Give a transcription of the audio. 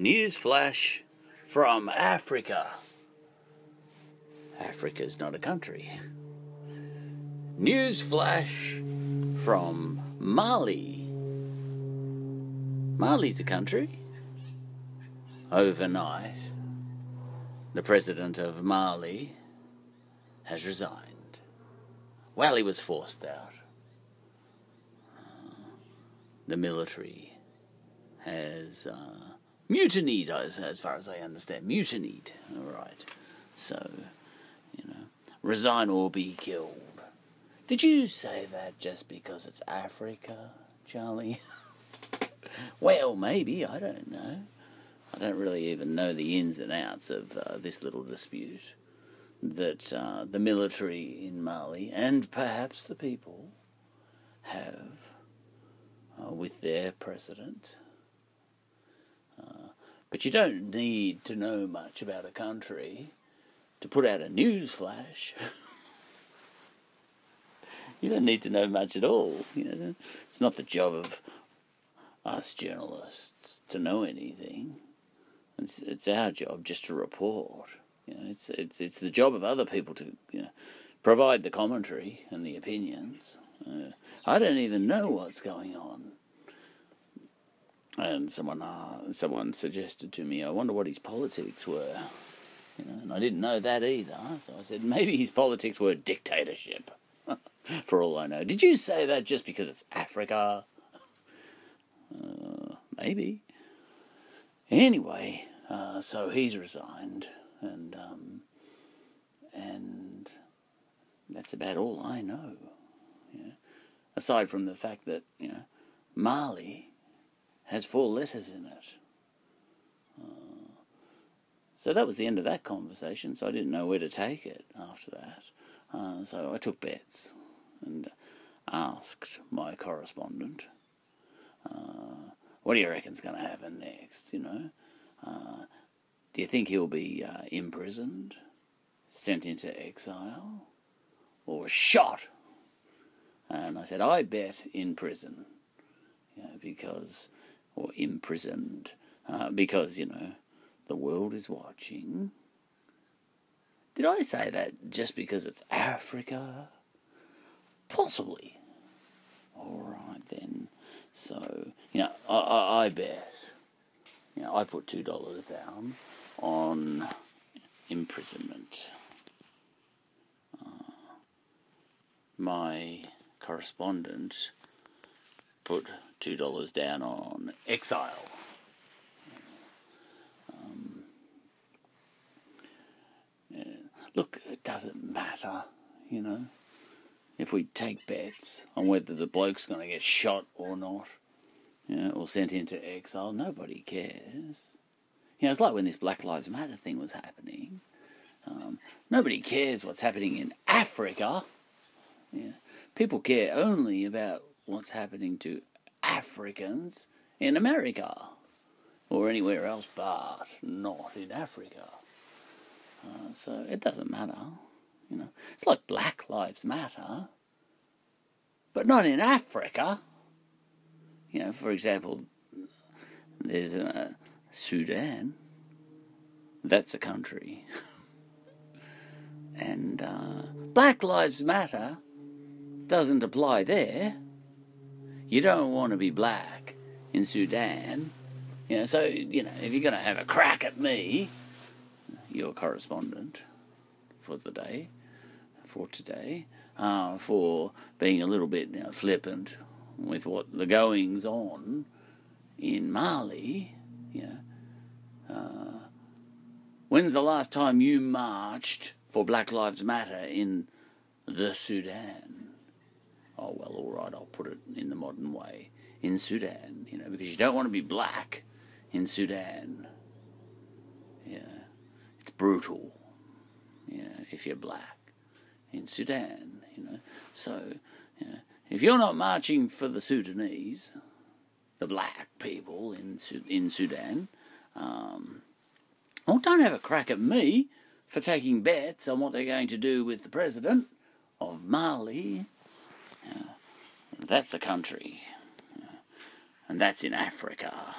Newsflash from Africa. Africa's not a country. Newsflash from Mali. Mali's a country. Overnight, the president of Mali has resigned. Well, he was forced out. The military has uh, mutinied, as, as far as I understand. Mutinied, all right. So, you know, resign or be killed. Did you say that just because it's Africa, Charlie? well, maybe, I don't know. I don't really even know the ins and outs of uh, this little dispute that uh, the military in Mali and perhaps the people have uh, with their president. But you don't need to know much about a country to put out a news flash. you don't need to know much at all. You know, it's not the job of us journalists to know anything. It's, it's our job just to report. You know, it's it's it's the job of other people to you know, provide the commentary and the opinions. Uh, I don't even know what's going on. And someone uh, someone suggested to me, I wonder what his politics were. You know, and I didn't know that either. So I said maybe his politics were dictatorship. For all I know, did you say that just because it's Africa? Uh, maybe. Anyway, uh, so he's resigned, and um, and that's about all I know. Yeah. Aside from the fact that you know Mali has four letters in it. Uh, so that was the end of that conversation. So I didn't know where to take it after that. Uh, so I took bets and asked my correspondent, uh, "What do you reckon's going to happen next?" You know. Uh, do you think he'll be uh, imprisoned, sent into exile, or shot? And I said, I bet in prison, you know, because, or imprisoned, uh, because, you know, the world is watching. Did I say that just because it's Africa? Possibly. All right then. So, you know, I, I, I bet you know, I put two dollars down on imprisonment. Uh, my correspondent put two dollars down on exile. Um, yeah. Look, it doesn't matter, you know, if we take bets on whether the bloke's going to get shot or not or sent into exile. Nobody cares. You know, it's like when this Black Lives Matter thing was happening. Um, nobody cares what's happening in Africa. Yeah. People care only about what's happening to Africans in America or anywhere else but not in Africa. Uh, so it doesn't matter. You know, it's like Black Lives Matter, but not in Africa. You know, for example, there's uh, Sudan. That's a country. and uh, Black Lives Matter doesn't apply there. You don't want to be black in Sudan. You know, so, you know, if you're going to have a crack at me, your correspondent for the day, for today, uh, for being a little bit you know, flippant with what the goings on in Mali, yeah. Uh, when's the last time you marched for Black Lives Matter in the Sudan? Oh well, all right, I'll put it in the modern way. In Sudan, you know, because you don't want to be black in Sudan. Yeah, it's brutal. Yeah, if you're black in Sudan, you know. So, yeah, if you're not marching for the Sudanese, the black people in in Sudan, um, well, don't have a crack at me for taking bets on what they're going to do with the president of Mali. That's a country, and that's in Africa.